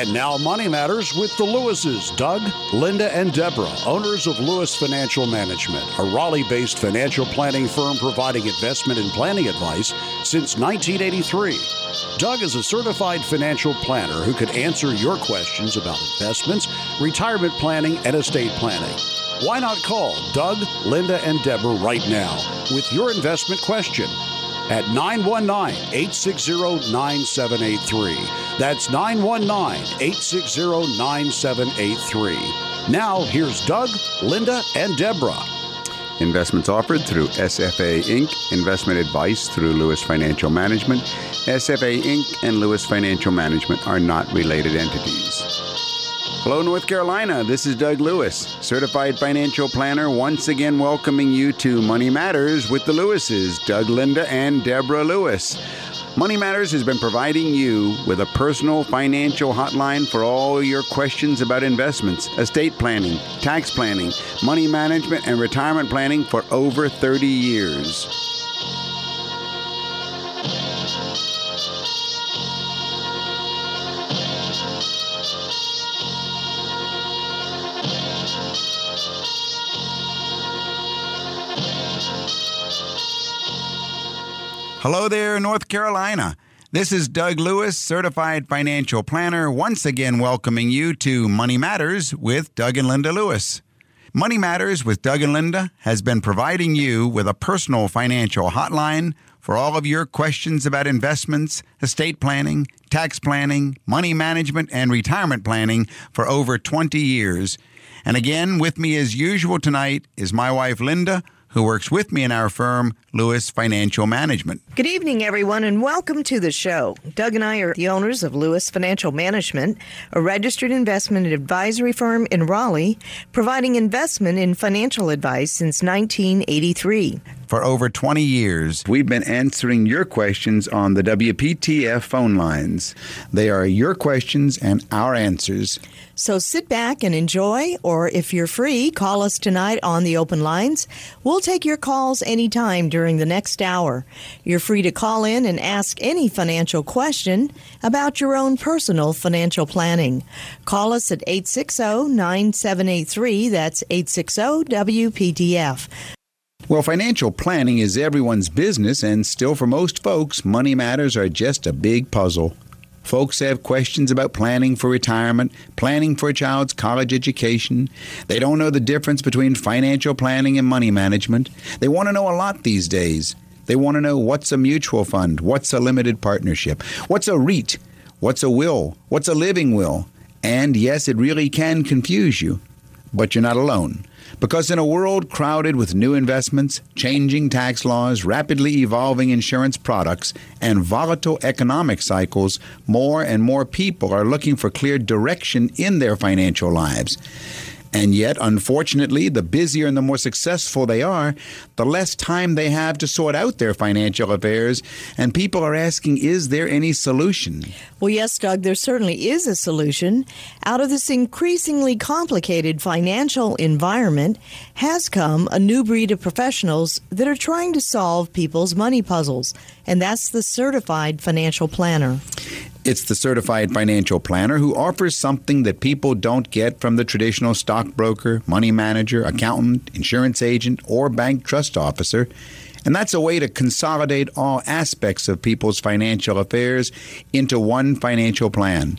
And now, Money Matters with the Lewises, Doug, Linda, and Deborah, owners of Lewis Financial Management, a Raleigh based financial planning firm providing investment and planning advice since 1983. Doug is a certified financial planner who can answer your questions about investments, retirement planning, and estate planning. Why not call Doug, Linda, and Deborah right now with your investment question at 919 860 9783. That's 919 860 9783. Now, here's Doug, Linda, and Deborah. Investments offered through SFA Inc., investment advice through Lewis Financial Management. SFA Inc. and Lewis Financial Management are not related entities. Hello, North Carolina. This is Doug Lewis, certified financial planner, once again welcoming you to Money Matters with the Lewises, Doug Linda and Deborah Lewis. Money Matters has been providing you with a personal financial hotline for all your questions about investments, estate planning, tax planning, money management, and retirement planning for over 30 years. Hello there, North Carolina. This is Doug Lewis, certified financial planner, once again welcoming you to Money Matters with Doug and Linda Lewis. Money Matters with Doug and Linda has been providing you with a personal financial hotline for all of your questions about investments, estate planning, tax planning, money management, and retirement planning for over 20 years. And again, with me as usual tonight is my wife, Linda who works with me in our firm, Lewis Financial Management. Good evening, everyone, and welcome to the show. Doug and I are the owners of Lewis Financial Management, a registered investment advisory firm in Raleigh, providing investment and financial advice since 1983. For over 20 years, we've been answering your questions on the WPTF phone lines. They are your questions and our answers. So sit back and enjoy, or if you're free, call us tonight on the open lines. We'll take your calls anytime during the next hour. You're free to call in and ask any financial question about your own personal financial planning. Call us at 860 9783. That's 860 WPTF. Well, financial planning is everyone's business, and still for most folks, money matters are just a big puzzle. Folks have questions about planning for retirement, planning for a child's college education. They don't know the difference between financial planning and money management. They want to know a lot these days. They want to know what's a mutual fund, what's a limited partnership, what's a REIT, what's a will, what's a living will. And yes, it really can confuse you, but you're not alone. Because in a world crowded with new investments, changing tax laws, rapidly evolving insurance products, and volatile economic cycles, more and more people are looking for clear direction in their financial lives. And yet, unfortunately, the busier and the more successful they are, the less time they have to sort out their financial affairs. And people are asking, is there any solution? Well, yes, Doug, there certainly is a solution. Out of this increasingly complicated financial environment has come a new breed of professionals that are trying to solve people's money puzzles, and that's the certified financial planner. It's the certified financial planner who offers something that people don't get from the traditional stockbroker, money manager, accountant, insurance agent, or bank trust officer. And that's a way to consolidate all aspects of people's financial affairs into one financial plan.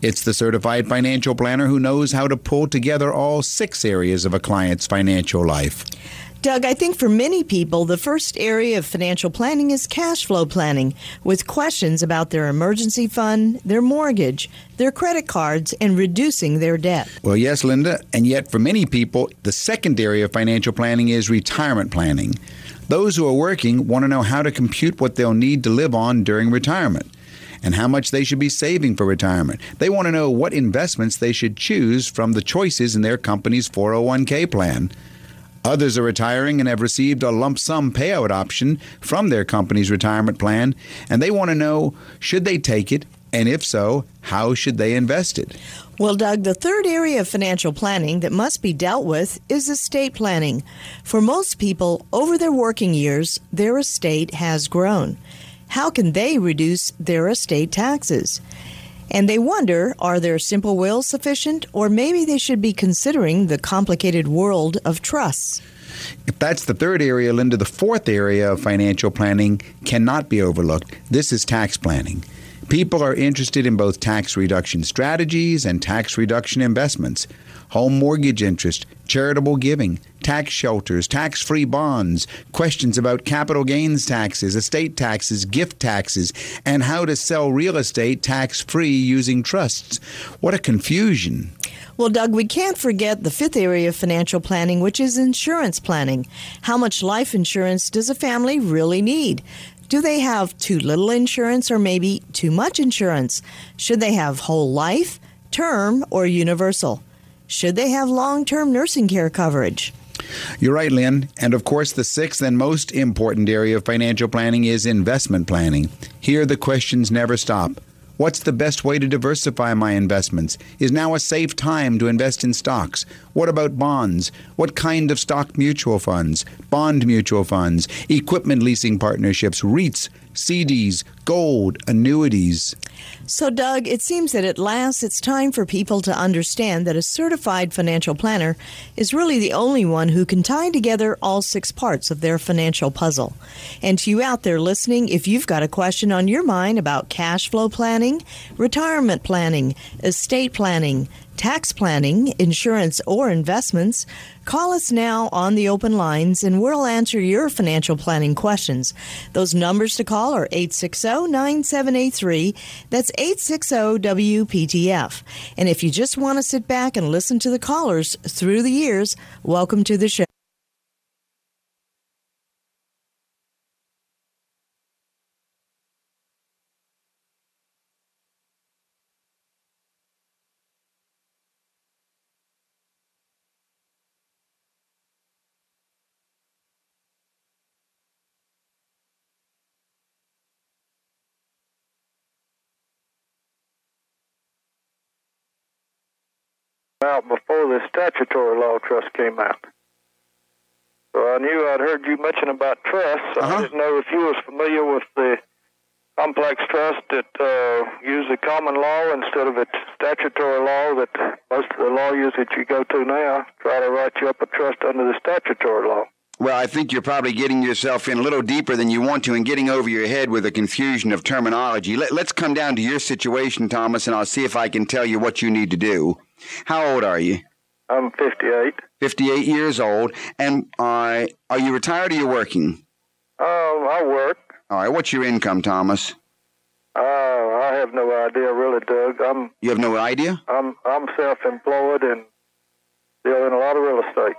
It's the certified financial planner who knows how to pull together all six areas of a client's financial life. Doug, I think for many people, the first area of financial planning is cash flow planning, with questions about their emergency fund, their mortgage, their credit cards, and reducing their debt. Well, yes, Linda, and yet for many people, the second area of financial planning is retirement planning. Those who are working want to know how to compute what they'll need to live on during retirement and how much they should be saving for retirement. They want to know what investments they should choose from the choices in their company's 401k plan. Others are retiring and have received a lump sum payout option from their company's retirement plan, and they want to know should they take it, and if so, how should they invest it? Well, Doug, the third area of financial planning that must be dealt with is estate planning. For most people, over their working years, their estate has grown. How can they reduce their estate taxes? And they wonder are their simple wills sufficient, or maybe they should be considering the complicated world of trusts. If that's the third area, Linda, the fourth area of financial planning cannot be overlooked. This is tax planning. People are interested in both tax reduction strategies and tax reduction investments, home mortgage interest, charitable giving, tax shelters, tax free bonds, questions about capital gains taxes, estate taxes, gift taxes, and how to sell real estate tax free using trusts. What a confusion. Well, Doug, we can't forget the fifth area of financial planning, which is insurance planning. How much life insurance does a family really need? Do they have too little insurance or maybe too much insurance? Should they have whole life, term, or universal? Should they have long term nursing care coverage? You're right, Lynn. And of course, the sixth and most important area of financial planning is investment planning. Here, the questions never stop. What's the best way to diversify my investments? Is now a safe time to invest in stocks? What about bonds? What kind of stock mutual funds, bond mutual funds, equipment leasing partnerships, REITs, CDs, gold, annuities? So, Doug, it seems that at last it's time for people to understand that a certified financial planner is really the only one who can tie together all six parts of their financial puzzle. And to you out there listening, if you've got a question on your mind about cash flow planning, retirement planning, estate planning, tax planning, insurance, or investments, call us now on the open lines and we'll answer your financial planning questions. Those numbers to call are 860 9783. That's 860 WPTF. And if you just want to sit back and listen to the callers through the years, welcome to the show. Out before the statutory law trust came out. So I knew I'd heard you mention about trusts. Uh-huh. I didn't know if you was familiar with the complex trust that uh, use the common law instead of the statutory law that most of the lawyers that you go to now try to write you up a trust under the statutory law. Well, I think you're probably getting yourself in a little deeper than you want to and getting over your head with a confusion of terminology. Let, us come down to your situation, Thomas, and I'll see if I can tell you what you need to do. How old are you? I'm 58. 58 years old. And uh, are you retired or you working? Um, I work. All right. What's your income, Thomas? Uh, I have no idea, really, Doug. I'm. You have no idea? I'm I'm self-employed and deal in a lot of real estate.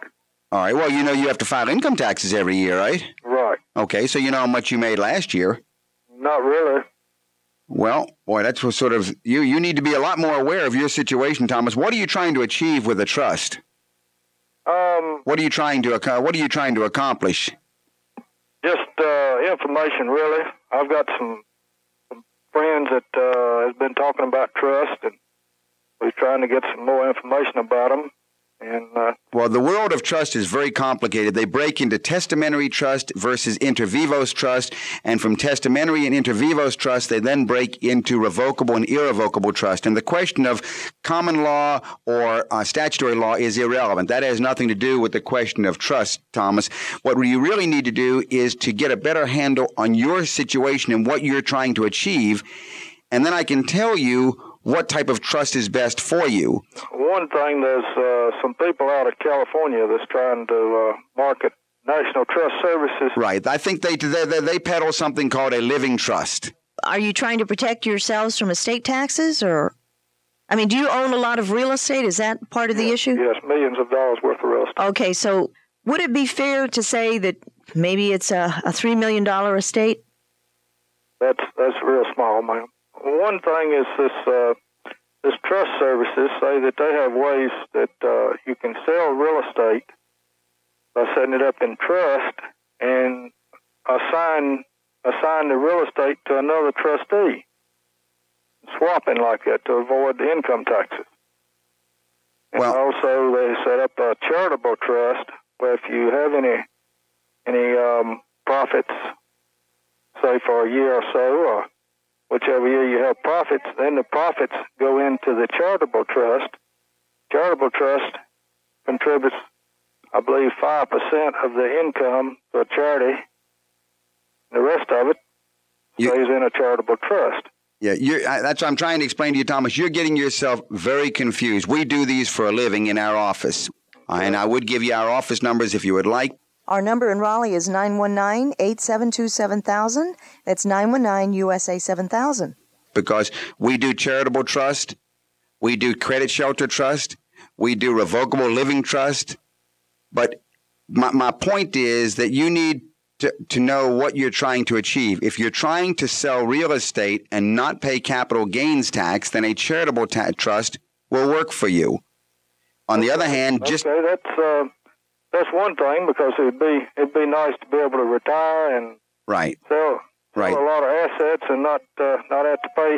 All right. Well, you know you have to file income taxes every year, right? Right. Okay. So you know how much you made last year. Not really. Well, boy, that's what sort of you. You need to be a lot more aware of your situation, Thomas. What are you trying to achieve with a trust? Um, What are you trying to What are you trying to accomplish? just uh, information, really. I've got some, some friends that uh, has been talking about trust, and we're trying to get some more information about them. And uh, Well, the world of trust is very complicated. They break into testamentary trust versus inter vivos trust, and from testamentary and inter vivos trust, they then break into revocable and irrevocable trust. And the question of common law or uh, statutory law is irrelevant. That has nothing to do with the question of trust, Thomas. What you really need to do is to get a better handle on your situation and what you're trying to achieve, and then I can tell you what type of trust is best for you. one thing, there's uh, some people out of California that's trying to uh, market National Trust Services. Right. I think they, they they they peddle something called a living trust. Are you trying to protect yourselves from estate taxes or I mean, do you own a lot of real estate? Is that part of the issue? Yes, millions of dollars worth of real estate. Okay, so would it be fair to say that maybe it's a, a $3 million estate? That's that's real small, ma'am. One thing is this uh, this trust services say that they have ways that uh, you can sell real estate by setting it up in trust and assign assign the real estate to another trustee, swapping like that to avoid the income taxes. And Well- also, they set up a charitable trust where if you have any any um, profits say for a year or so, or whichever year you have profits. Then the profits go into the charitable trust. Charitable trust contributes, I believe, five percent of the income to a charity. The rest of it You- stays in a charitable trust. Yeah, you're, I, that's what I'm trying to explain to you, Thomas. You're getting yourself very confused. We do these for a living in our office. Uh, and I would give you our office numbers if you would like. Our number in Raleigh is 919 872 7000. That's 919 USA 7000. because we do charitable trust, we do credit shelter trust, we do revocable living trust. But my, my point is that you need to, to know what you're trying to achieve. If you're trying to sell real estate and not pay capital gains tax, then a charitable ta- trust will work for you. On the other hand, just okay, that's uh, that's one thing because it'd be it'd be nice to be able to retire and right, sell, sell Right. a lot of assets and not uh, not have to pay.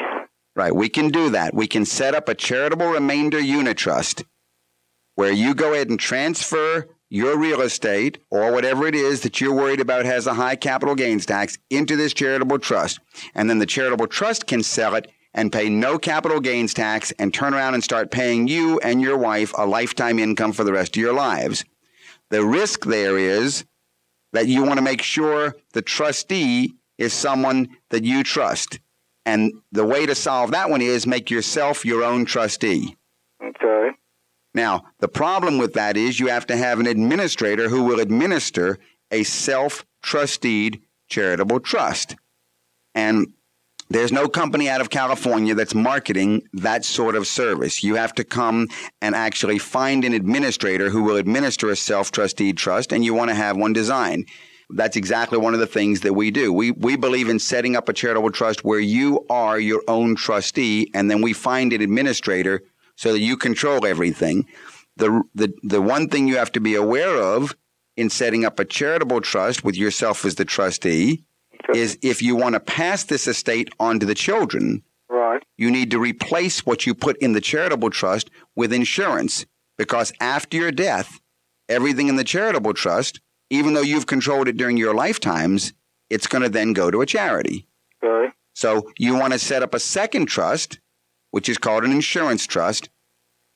Right, we can do that. We can set up a charitable remainder unitrust where you go ahead and transfer your real estate or whatever it is that you're worried about has a high capital gains tax into this charitable trust. And then the charitable trust can sell it and pay no capital gains tax and turn around and start paying you and your wife a lifetime income for the rest of your lives. The risk there is that you want to make sure the trustee is someone that you trust. And the way to solve that one is make yourself your own trustee. Okay. Now, the problem with that is you have to have an administrator who will administer a self trusteed charitable trust. And there's no company out of California that's marketing that sort of service. You have to come and actually find an administrator who will administer a self trusteed trust, and you want to have one designed. That's exactly one of the things that we do. We, we believe in setting up a charitable trust where you are your own trustee, and then we find an administrator so that you control everything. The, the, the one thing you have to be aware of in setting up a charitable trust with yourself as the trustee is if you want to pass this estate on to the children, Right. you need to replace what you put in the charitable trust with insurance because after your death, everything in the charitable trust, even though you've controlled it during your lifetimes, it's going to then go to a charity. Okay. So you want to set up a second trust, which is called an insurance trust,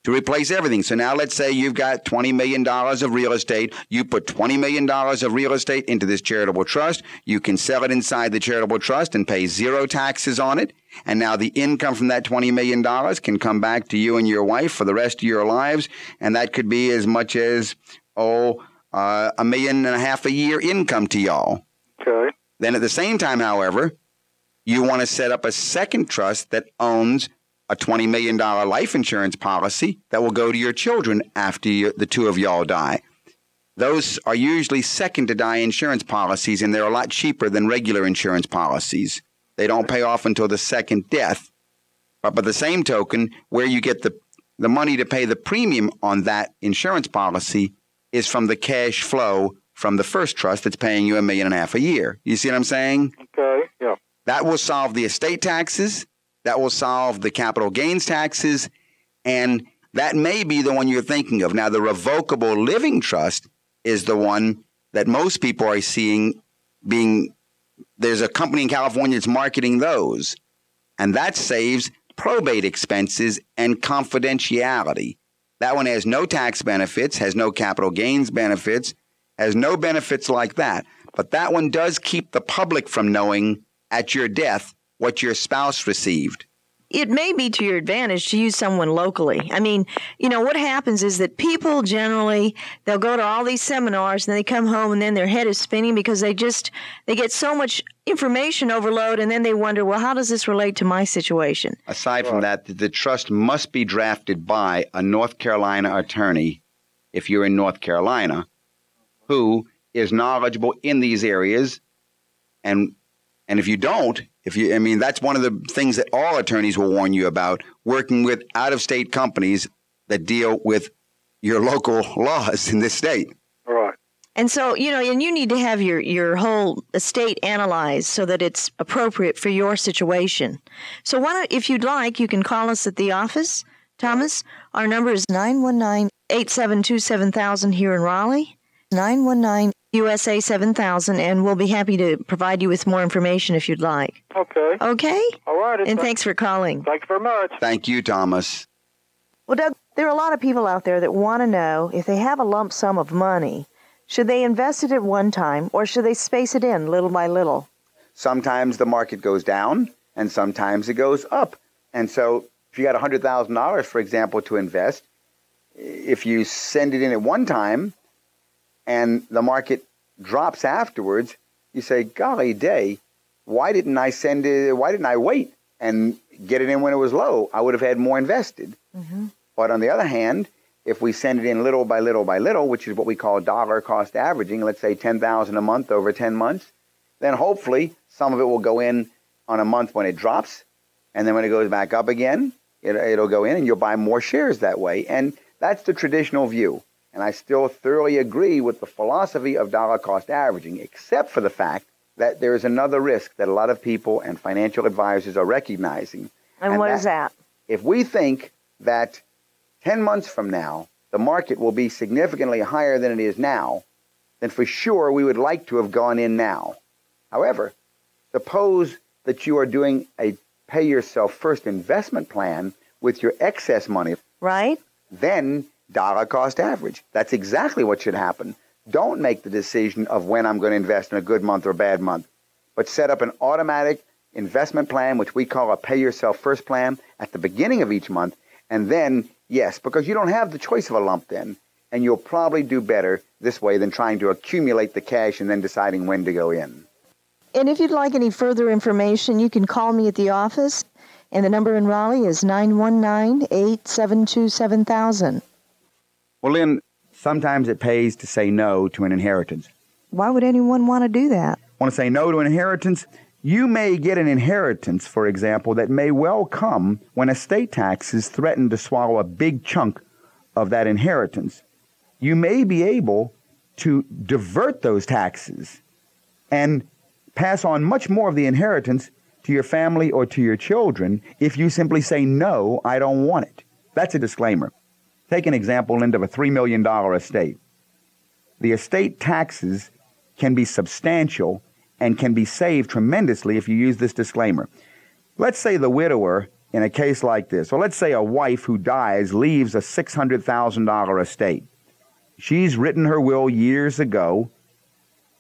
to replace everything. So now let's say you've got $20 million of real estate. You put $20 million of real estate into this charitable trust. You can sell it inside the charitable trust and pay zero taxes on it. And now the income from that $20 million can come back to you and your wife for the rest of your lives. And that could be as much as, oh, uh, a million and a half a year income to y'all. Okay. Then at the same time, however, you want to set up a second trust that owns a $20 million life insurance policy that will go to your children after you, the two of y'all die. Those are usually second to die insurance policies, and they're a lot cheaper than regular insurance policies. They don't pay off until the second death. But by the same token, where you get the, the money to pay the premium on that insurance policy is from the cash flow from the first trust that's paying you a million and a half a year. You see what I'm saying? Okay. Yeah. That will solve the estate taxes. That will solve the capital gains taxes. And that may be the one you're thinking of. Now, the revocable living trust is the one that most people are seeing being. There's a company in California that's marketing those. And that saves probate expenses and confidentiality. That one has no tax benefits, has no capital gains benefits, has no benefits like that. But that one does keep the public from knowing at your death what your spouse received. it may be to your advantage to use someone locally. I mean, you know, what happens is that people generally they'll go to all these seminars and they come home and then their head is spinning because they just they get so much information overload and then they wonder, well, how does this relate to my situation? Aside from that, the trust must be drafted by a North Carolina attorney, if you're in North Carolina, who is knowledgeable in these areas. And and if you don't, if you I mean that's one of the things that all attorneys will warn you about, working with out of state companies that deal with your local laws in this state. Right. And so, you know, and you need to have your, your whole estate analyzed so that it's appropriate for your situation. So why don't, if you'd like, you can call us at the office, Thomas. Our number is 919 872 7000 here in Raleigh. 919 USA 7000, and we'll be happy to provide you with more information if you'd like. Okay. Okay? All right. And thanks for calling. Thank you very much. Thank you, Thomas. Well, Doug, there are a lot of people out there that want to know if they have a lump sum of money, should they invest it at one time or should they space it in little by little? Sometimes the market goes down and sometimes it goes up. And so if you got $100,000, for example, to invest, if you send it in at one time and the market drops afterwards, you say, golly day, why didn't I send it? Why didn't I wait and get it in when it was low? I would have had more invested. Mm-hmm. But on the other hand, if we send it in little by little by little, which is what we call dollar cost averaging, let's say 10,000 a month over 10 months, then hopefully some of it will go in on a month when it drops. And then when it goes back up again, it, it'll go in and you'll buy more shares that way. And that's the traditional view. And I still thoroughly agree with the philosophy of dollar cost averaging, except for the fact that there is another risk that a lot of people and financial advisors are recognizing. And, and what that, is that? If we think that 10 months from now, the market will be significantly higher than it is now, then for sure we would like to have gone in now. However, suppose that you are doing a pay yourself first investment plan with your excess money. Right. Then dollar cost average. That's exactly what should happen. Don't make the decision of when I'm going to invest in a good month or a bad month, but set up an automatic investment plan, which we call a pay yourself first plan, at the beginning of each month. And then, yes, because you don't have the choice of a lump then, and you'll probably do better this way than trying to accumulate the cash and then deciding when to go in. And if you'd like any further information, you can call me at the office, and the number in Raleigh is 919 872 7000. Well, Lynn, sometimes it pays to say no to an inheritance. Why would anyone want to do that? Want to say no to an inheritance? You may get an inheritance, for example, that may well come when estate taxes threaten to swallow a big chunk of that inheritance. You may be able to divert those taxes and pass on much more of the inheritance to your family or to your children if you simply say, No, I don't want it. That's a disclaimer. Take an example, Linda, of a $3 million estate. The estate taxes can be substantial and can be saved tremendously if you use this disclaimer. Let's say the widower, in a case like this, or let's say a wife who dies leaves a $600,000 estate. She's written her will years ago,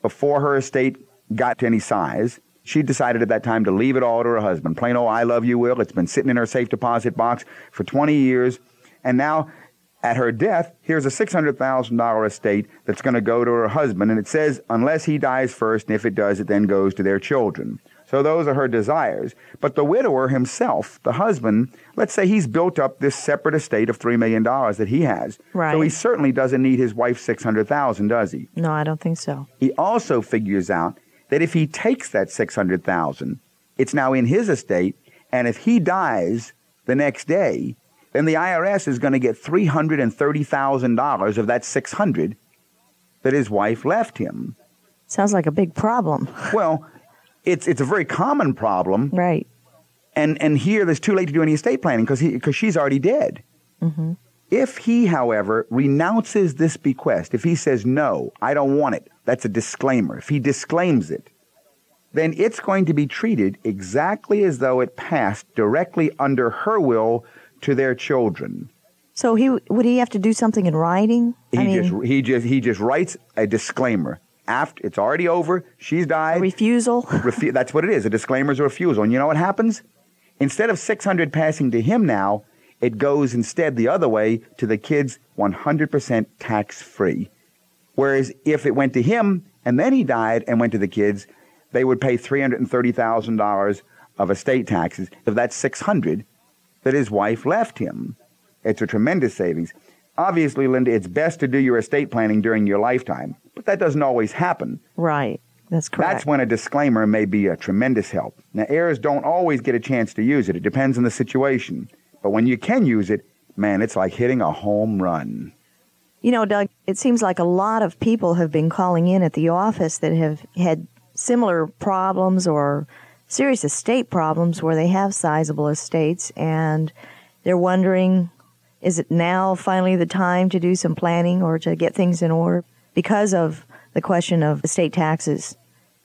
before her estate got to any size. She decided at that time to leave it all to her husband. Plain old I love you will. It's been sitting in her safe deposit box for 20 years. And now at her death, here's a $600,000 estate that's going to go to her husband. And it says, unless he dies first, and if it does, it then goes to their children. So those are her desires. But the widower himself, the husband, let's say he's built up this separate estate of $3 million that he has. Right. So he certainly doesn't need his wife's 600000 does he? No, I don't think so. He also figures out that if he takes that 600000 it's now in his estate. And if he dies the next day, then the IRS is going to get $330,000 of that 600 that his wife left him. Sounds like a big problem. well, it's it's a very common problem. Right. And and here there's too late to do any estate planning because because she's already dead. Mm-hmm. If he, however, renounces this bequest, if he says no, I don't want it, that's a disclaimer. If he disclaims it, then it's going to be treated exactly as though it passed directly under her will to their children. So he would he have to do something in writing? He I mean, just he just he just writes a disclaimer. After it's already over, she's died. refusal. Refu- that's what it is. A disclaimer is a refusal. And you know what happens? Instead of 600 passing to him now, it goes instead the other way to the kids 100% tax free. Whereas if it went to him and then he died and went to the kids, they would pay $330,000 of estate taxes. If that's 600, that his wife left him. It's a tremendous savings. Obviously, Linda, it's best to do your estate planning during your lifetime, but that doesn't always happen. Right. That's correct. That's when a disclaimer may be a tremendous help. Now, heirs don't always get a chance to use it. It depends on the situation. But when you can use it, man, it's like hitting a home run. You know, Doug, it seems like a lot of people have been calling in at the office that have had similar problems or serious estate problems where they have sizable estates and they're wondering is it now finally the time to do some planning or to get things in order because of the question of estate taxes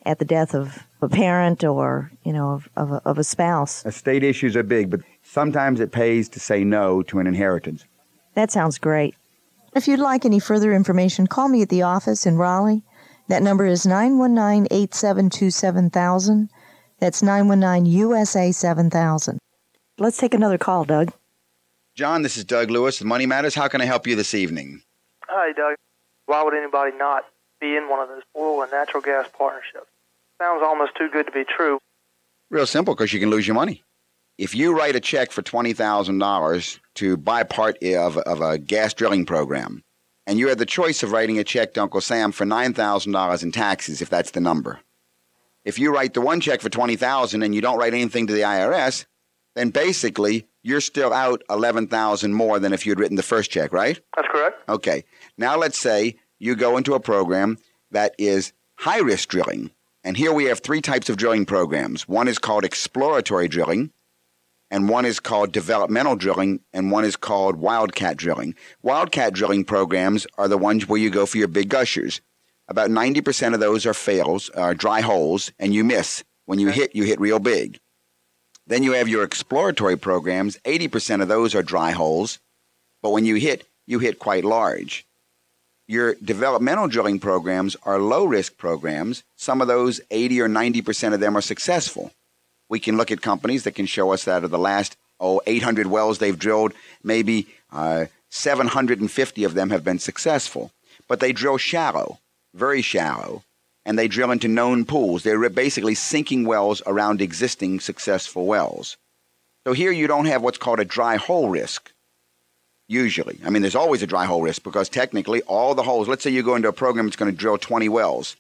at the death of a parent or, you know, of, of, a, of a spouse. Estate issues are big, but sometimes it pays to say no to an inheritance. That sounds great. If you'd like any further information, call me at the office in Raleigh. That number is 919 872 7000. That's 919 USA 7000. Let's take another call, Doug. John, this is Doug Lewis with Money Matters. How can I help you this evening? Hi, Doug. Why would anybody not be in one of those oil and natural gas partnerships? Sounds almost too good to be true. Real simple, because you can lose your money. If you write a check for $20,000 to buy part of, of a gas drilling program, and you had the choice of writing a check to Uncle Sam for $9,000 in taxes, if that's the number. If you write the one check for 20000 and you don't write anything to the IRS, then basically you're still out 11000 more than if you had written the first check, right? That's correct. Okay. Now let's say you go into a program that is high risk drilling. And here we have three types of drilling programs. One is called exploratory drilling, and one is called developmental drilling, and one is called wildcat drilling. Wildcat drilling programs are the ones where you go for your big gushers. About 90% of those are fails, are dry holes, and you miss. When you hit, you hit real big. Then you have your exploratory programs. 80% of those are dry holes, but when you hit, you hit quite large. Your developmental drilling programs are low risk programs. Some of those, 80 or 90% of them, are successful. We can look at companies that can show us that of the last, oh, 800 wells they've drilled, maybe uh, 750 of them have been successful. But they drill shallow, very shallow, and they drill into known pools. They're basically sinking wells around existing successful wells. So here you don't have what's called a dry hole risk usually. I mean, there's always a dry hole risk because technically all the holes, let's say you go into a program that's going to drill 20 wells.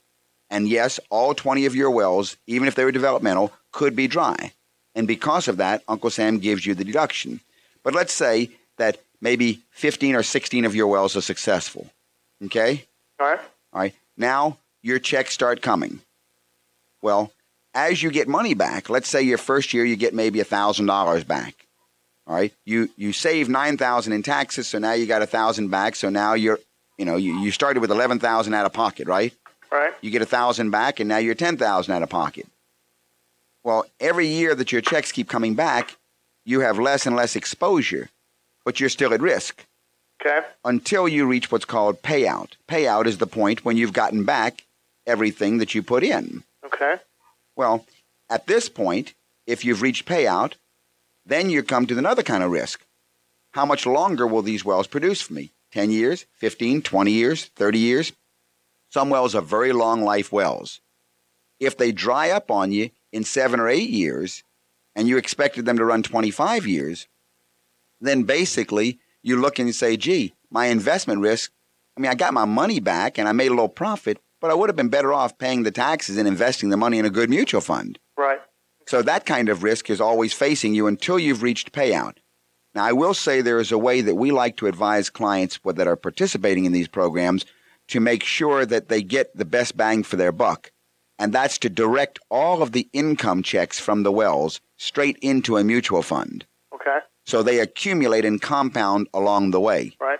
And yes, all 20 of your wells, even if they were developmental, could be dry. And because of that, Uncle Sam gives you the deduction. But let's say that maybe 15 or 16 of your wells are successful. Okay? All right. All right. Now your checks start coming. Well, as you get money back, let's say your first year you get maybe $1,000 back. All right. You you save nine thousand in taxes, so now you got a thousand back. So now you're you know, you, you started with eleven thousand out of pocket, right? Right. You get a thousand back and now you're ten thousand out of pocket. Well, every year that your checks keep coming back, you have less and less exposure, but you're still at risk. Okay. Until you reach what's called payout. Payout is the point when you've gotten back everything that you put in. Okay. Well, at this point, if you've reached payout, then you come to another kind of risk. How much longer will these wells produce for me? 10 years, 15, 20 years, 30 years? Some wells are very long life wells. If they dry up on you in seven or eight years, and you expected them to run 25 years, then basically you look and you say, gee, my investment risk, I mean, I got my money back and I made a little profit, but I would have been better off paying the taxes and investing the money in a good mutual fund. Right. So that kind of risk is always facing you until you've reached payout. Now, I will say there is a way that we like to advise clients that are participating in these programs to make sure that they get the best bang for their buck. And that's to direct all of the income checks from the wells straight into a mutual fund. So they accumulate and compound along the way. Right.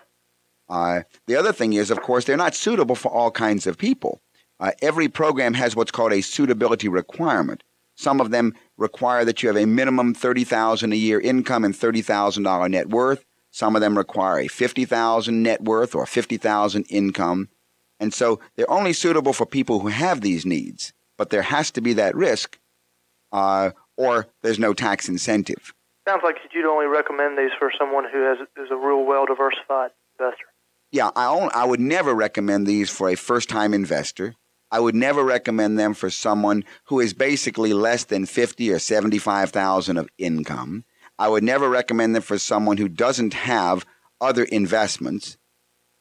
Uh, the other thing is, of course, they're not suitable for all kinds of people. Uh, every program has what's called a suitability requirement. Some of them require that you have a minimum 30,000 a year income and $30,000 net worth. Some of them require a 50,000 net worth or 50,000 income. And so they're only suitable for people who have these needs, but there has to be that risk uh, or there's no tax incentive. Sounds like you'd only recommend these for someone who has is a real well diversified investor. Yeah, I, only, I would never recommend these for a first time investor. I would never recommend them for someone who is basically less than 50 or 75,000 of income. I would never recommend them for someone who doesn't have other investments.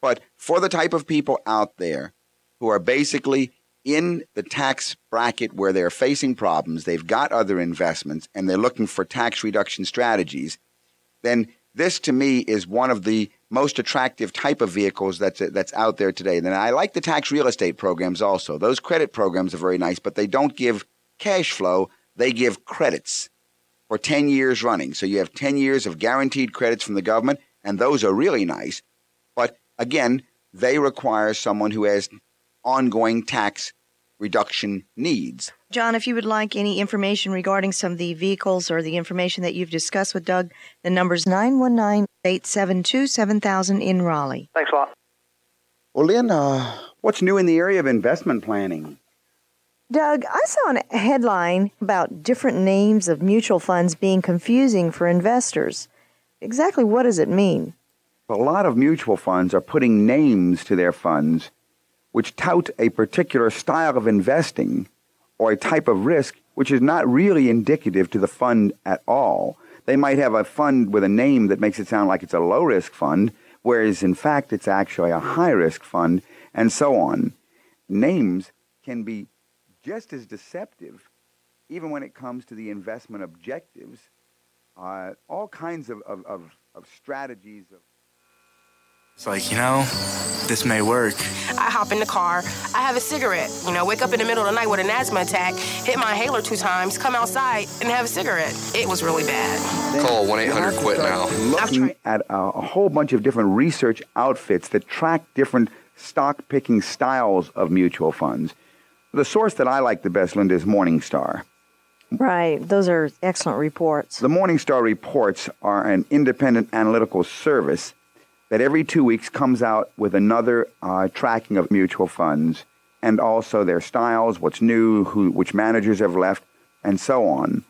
But for the type of people out there who are basically in the tax bracket where they're facing problems, they've got other investments, and they're looking for tax reduction strategies, then this to me is one of the most attractive type of vehicles that's that's out there today. And I like the tax real estate programs also. Those credit programs are very nice, but they don't give cash flow. They give credits for 10 years running. So you have 10 years of guaranteed credits from the government, and those are really nice. But again, they require someone who has ongoing tax reduction needs. John, if you would like any information regarding some of the vehicles or the information that you've discussed with Doug, the number's 919 872 7000 in Raleigh. Thanks a lot. Well, Lynn, uh, what's new in the area of investment planning? Doug, I saw a headline about different names of mutual funds being confusing for investors. Exactly what does it mean? A lot of mutual funds are putting names to their funds which tout a particular style of investing or a type of risk which is not really indicative to the fund at all. They might have a fund with a name that makes it sound like it's a low risk fund, whereas in fact it's actually a high risk fund, and so on. Names can be just as deceptive, even when it comes to the investment objectives. Uh, all kinds of, of, of, of strategies of it's like, you know, this may work. I hop in the car, I have a cigarette, you know, wake up in the middle of the night with an asthma attack, hit my inhaler two times, come outside and have a cigarette. It was really bad. Call 1 800 QUIT now. Looking at a, a whole bunch of different research outfits that track different stock picking styles of mutual funds. The source that I like the best, Linda, is Morningstar. Right. Those are excellent reports. The Morningstar reports are an independent analytical service that every two weeks comes out with another uh, tracking of mutual funds and also their styles, what's new, who, which managers have left, and so on.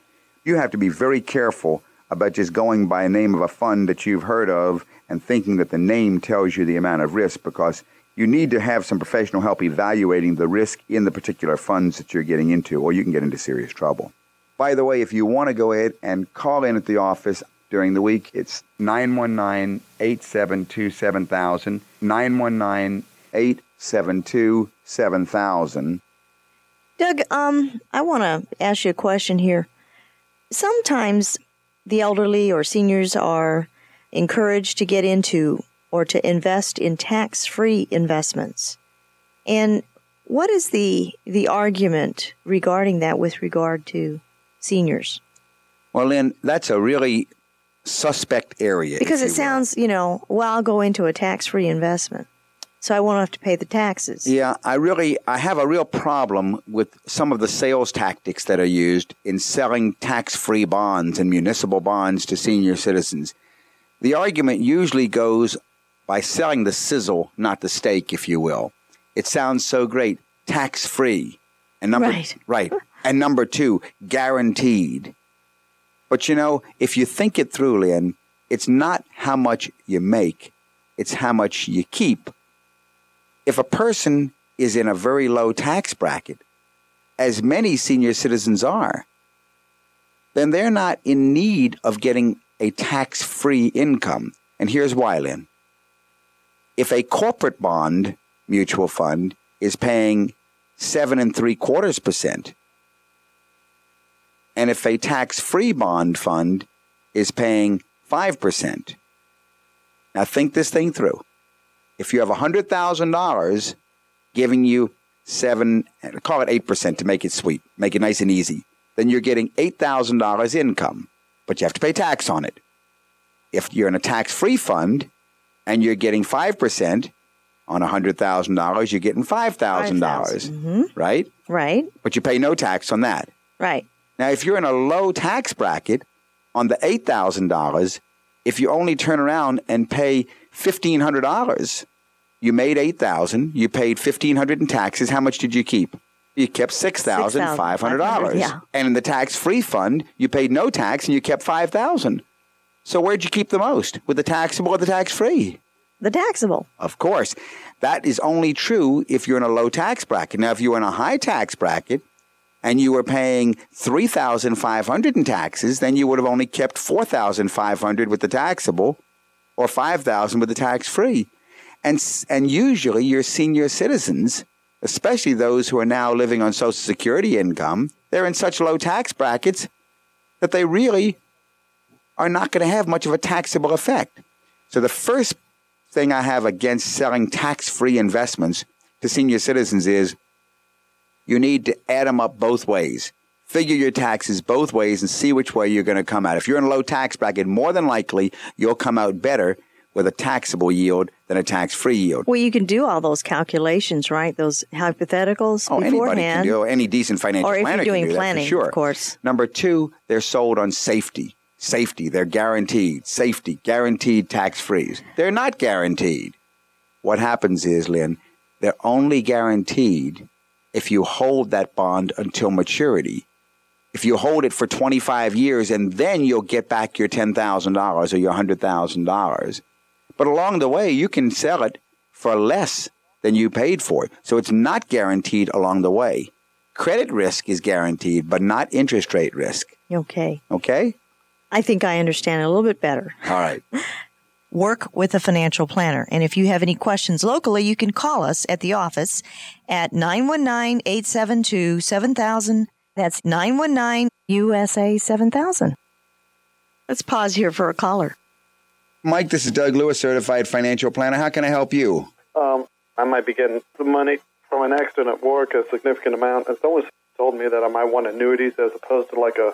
You have to be very careful about just going by a name of a fund that you've heard of and thinking that the name tells you the amount of risk because you need to have some professional help evaluating the risk in the particular funds that you're getting into, or you can get into serious trouble. By the way, if you want to go ahead and call in at the office, during the week. It's 919 872 7000. 919 872 7000. Doug, um, I want to ask you a question here. Sometimes the elderly or seniors are encouraged to get into or to invest in tax-free investments. And what is the the argument regarding that with regard to seniors? Well, Lynn, that's a really suspect area. Because it will. sounds, you know, well, I'll go into a tax free investment. So I won't have to pay the taxes. Yeah, I really I have a real problem with some of the sales tactics that are used in selling tax-free bonds and municipal bonds to senior citizens. The argument usually goes by selling the sizzle, not the steak, if you will. It sounds so great, tax-free. And number Right. right. And number 2, guaranteed. But you know, if you think it through, Lynn, it's not how much you make, it's how much you keep. If a person is in a very low tax bracket, as many senior citizens are, then they're not in need of getting a tax free income. And here's why, Lynn. If a corporate bond mutual fund is paying seven and three quarters percent, and if a tax free bond fund is paying 5%. Now think this thing through. If you have $100,000 giving you seven, call it 8% to make it sweet, make it nice and easy, then you're getting $8,000 income, but you have to pay tax on it. If you're in a tax free fund and you're getting 5% on $100,000, you're getting $5,000, dollars mm-hmm. right? Right, But you pay no tax on that. right. Now, if you're in a low tax bracket on the $8,000, if you only turn around and pay $1,500, you made 8000 you paid 1500 in taxes. How much did you keep? You kept $6,500. $6,500, yeah. And in the tax-free fund, you paid no tax and you kept 5000 So where'd you keep the most? With the taxable or the tax-free? The taxable. Of course. That is only true if you're in a low tax bracket. Now, if you're in a high tax bracket and you were paying 3500 in taxes, then you would have only kept 4500 with the taxable or 5000 with the tax free. And, and usually your senior citizens, especially those who are now living on Social Security income, they're in such low tax brackets that they really are not going to have much of a taxable effect. So the first thing I have against selling tax-free investments to senior citizens is you need to add them up both ways. Figure your taxes both ways and see which way you're going to come out. If you're in a low tax bracket, more than likely you'll come out better with a taxable yield than a tax free yield. Well, you can do all those calculations, right? Those hypotheticals Oh, anybody can do. Any decent financial Or if you're doing do that planning, for sure. of course. Number two, they're sold on safety. Safety. They're guaranteed. Safety. Guaranteed tax freeze. They're not guaranteed. What happens is, Lynn, they're only guaranteed if you hold that bond until maturity. If you hold it for 25 years and then you'll get back your $10,000 or your $100,000. But along the way, you can sell it for less than you paid for it. So it's not guaranteed along the way. Credit risk is guaranteed, but not interest rate risk. Okay. Okay? I think I understand it a little bit better. All right. Work with a financial planner. And if you have any questions locally, you can call us at the office at 919 872 7000. That's 919 USA 7000. Let's pause here for a caller. Mike, this is Doug Lewis, certified financial planner. How can I help you? Um, I might be getting some money from an accident at work, a significant amount, and someone told me that I might want annuities as opposed to like a,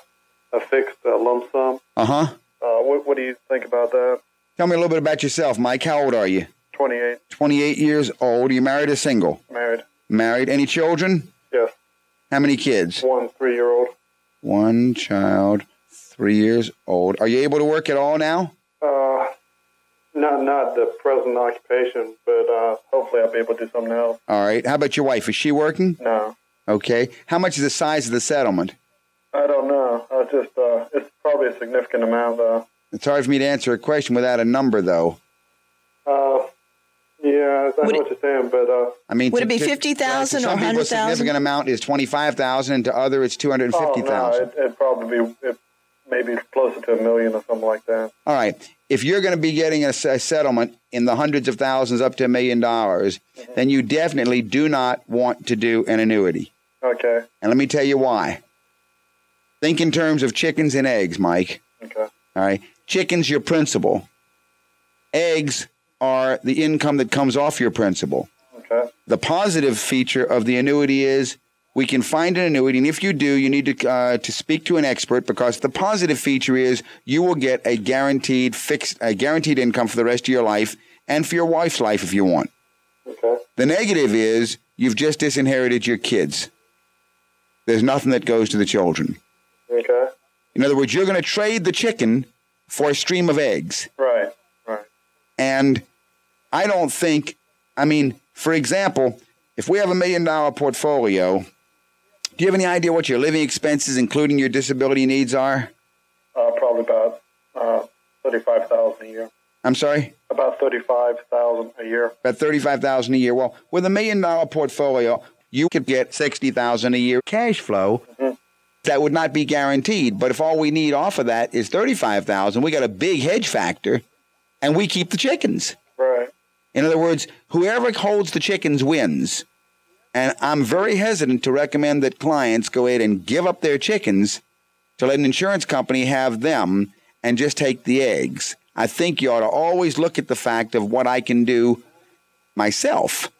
a fixed uh, lump sum. Uh huh. Uh, what, what do you think about that? Tell me a little bit about yourself, Mike. How old are you? 28, 28 years old. Are you married or single? married. Married. Any children? Yes, How many kids? one three year old. One child, three years old. Are you able to work at all now? Uh, not not the present occupation, but uh, hopefully I'll be able to do something else. All right. How about your wife? Is she working? No, Okay. How much is the size of the settlement? I don't know. I just uh, it's probably a significant amount though. It's hard for me to answer a question without a number, though. Uh, yeah, I Would know it- what you're saying, but uh, I mean, Would to- it be 50,000 to or some people, 100,000? significant amount is twenty-five thousand, and to other, it's two hundred and oh, fifty no, it, it'd probably be it, maybe closer to a million or something like that. All right. If you're going to be getting a settlement in the hundreds of thousands up to a million dollars, then you definitely do not want to do an annuity. Okay, And let me tell you why. Think in terms of chickens and eggs, Mike. okay, All right. Chickens, your principal. Eggs are the income that comes off your principal. okay, The positive feature of the annuity is we can find an annuity, and if you do, you need to uh, to speak to an expert because the positive feature is you will get a guaranteed fixed, a guaranteed income for the rest of your life and for your wife's life if you want. okay, The negative is you've just disinherited your kids. There's nothing that goes to the children. okay. In other words, you're going to trade the chicken for a stream of eggs. Right, right. And I don't think, I mean, for example, if we have a million dollar portfolio, do you have any idea what your living expenses, including your disability needs, are? Uh, probably about uh, thirty-five thousand a year. I'm sorry, About thirty-five thousand a year. about thirty-five thousand a year. Well, with a million dollar portfolio, you could get sixty thousand a year cash flow. That would not be guaranteed. But if all we need off of that is thirty-five thousand, we got a big hedge factor, and we keep the chickens. Right. In other words, whoever holds the chickens wins. And I'm very hesitant to recommend that clients go ahead and give up their chickens to let an insurance company have them and just take the eggs. I think you ought to always look at the fact of what I can do myself.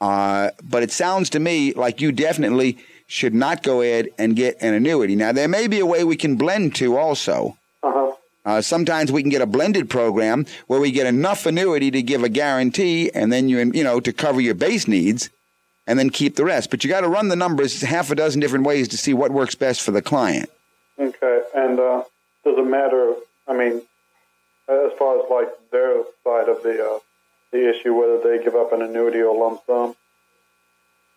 Uh, but it sounds to me like you definitely should not go ahead and get an annuity. Now, there may be a way we can blend to also. Uh-huh. Uh, sometimes we can get a blended program where we get enough annuity to give a guarantee, and then you you know to cover your base needs, and then keep the rest. But you got to run the numbers half a dozen different ways to see what works best for the client. Okay. And uh, does it matter? I mean, as far as like their side of the uh, the issue, whether they give up an annuity or lump sum.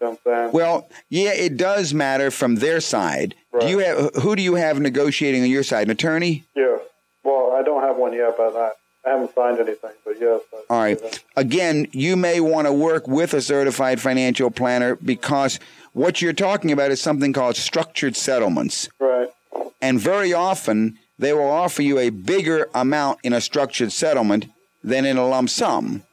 You know what I'm saying? Well, yeah, it does matter from their side. Do you have who do you have negotiating on your side? An attorney? yeah. Well, I don't have one yet, but I, I haven't signed anything. But yes. All right. Again, you may want to work with a certified financial planner because what you're talking about is something called structured settlements. Right. And very often, they will offer you a bigger amount in a structured settlement than in a lump sum.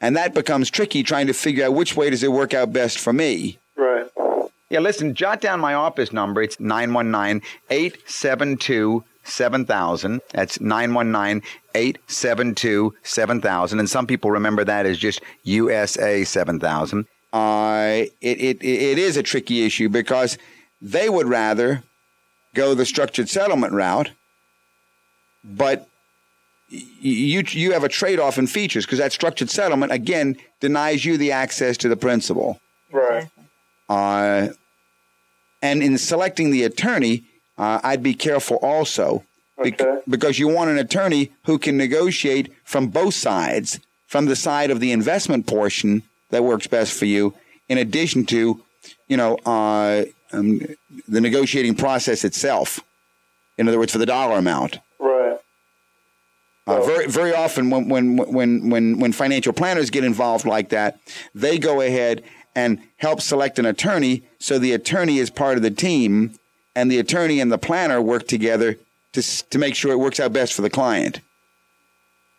And that becomes tricky trying to figure out which way does it work out best for me. Right. Yeah, listen, jot down my office number. It's 919 872 7000. That's 919 872 7000. And some people remember that as just USA 7000. Uh, it, it, it is a tricky issue because they would rather go the structured settlement route, but you you have a trade off in features because that structured settlement again denies you the access to the principal. Right. Uh, and in selecting the attorney, uh, I'd be careful also bec- Okay. because you want an attorney who can negotiate from both sides, from the side of the investment portion that works best for you, in addition to, you know, uh, um, the negotiating process itself. In other words, for the dollar amount. Uh, very, very often, when, when, when, when, when financial planners get involved like that, they go ahead and help select an attorney. So the attorney is part of the team, and the attorney and the planner work together to, to make sure it works out best for the client.